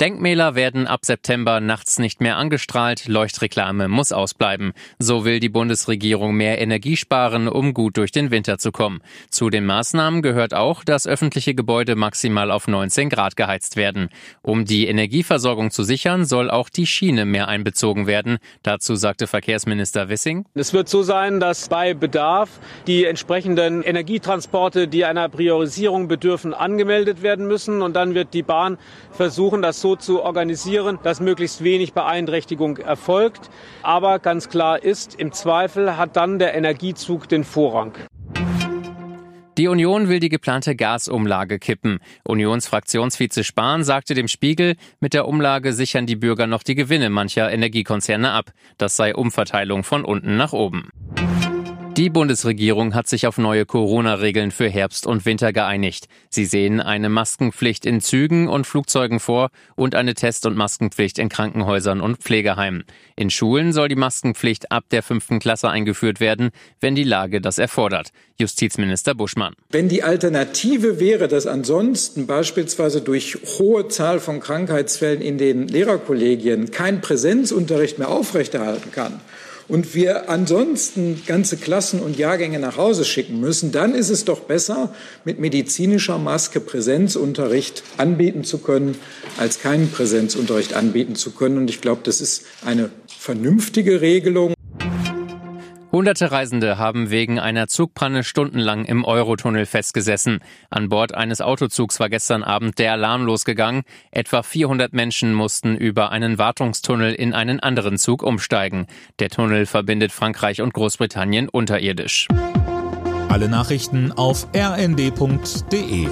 Denkmäler werden ab September nachts nicht mehr angestrahlt, Leuchtreklame muss ausbleiben. So will die Bundesregierung mehr Energie sparen, um gut durch den Winter zu kommen. Zu den Maßnahmen gehört auch, dass öffentliche Gebäude maximal auf 19 Grad geheizt werden. Um die Energieversorgung zu sichern, soll auch die Schiene mehr einbezogen werden. Dazu sagte Verkehrsminister Wissing. Es wird so sein, dass bei Bedarf die entsprechenden Energietransporte, die einer Priorisierung bedürfen, angemeldet werden müssen. Und dann wird die Bahn versuchen, das so so zu organisieren, dass möglichst wenig Beeinträchtigung erfolgt. Aber ganz klar ist, im Zweifel hat dann der Energiezug den Vorrang. Die Union will die geplante Gasumlage kippen. Unionsfraktionsvize Spahn sagte dem Spiegel, mit der Umlage sichern die Bürger noch die Gewinne mancher Energiekonzerne ab. Das sei Umverteilung von unten nach oben. Die Bundesregierung hat sich auf neue Corona-Regeln für Herbst und Winter geeinigt. Sie sehen eine Maskenpflicht in Zügen und Flugzeugen vor und eine Test- und Maskenpflicht in Krankenhäusern und Pflegeheimen. In Schulen soll die Maskenpflicht ab der fünften Klasse eingeführt werden, wenn die Lage das erfordert. Justizminister Buschmann. Wenn die Alternative wäre, dass ansonsten beispielsweise durch hohe Zahl von Krankheitsfällen in den Lehrerkollegien kein Präsenzunterricht mehr aufrechterhalten kann, und wir ansonsten ganze Klassen und Jahrgänge nach Hause schicken müssen, dann ist es doch besser, mit medizinischer Maske Präsenzunterricht anbieten zu können, als keinen Präsenzunterricht anbieten zu können. Und ich glaube, das ist eine vernünftige Regelung. Hunderte Reisende haben wegen einer Zugpanne stundenlang im Eurotunnel festgesessen. An Bord eines Autozugs war gestern Abend der Alarm losgegangen. Etwa 400 Menschen mussten über einen Wartungstunnel in einen anderen Zug umsteigen. Der Tunnel verbindet Frankreich und Großbritannien unterirdisch. Alle Nachrichten auf rnd.de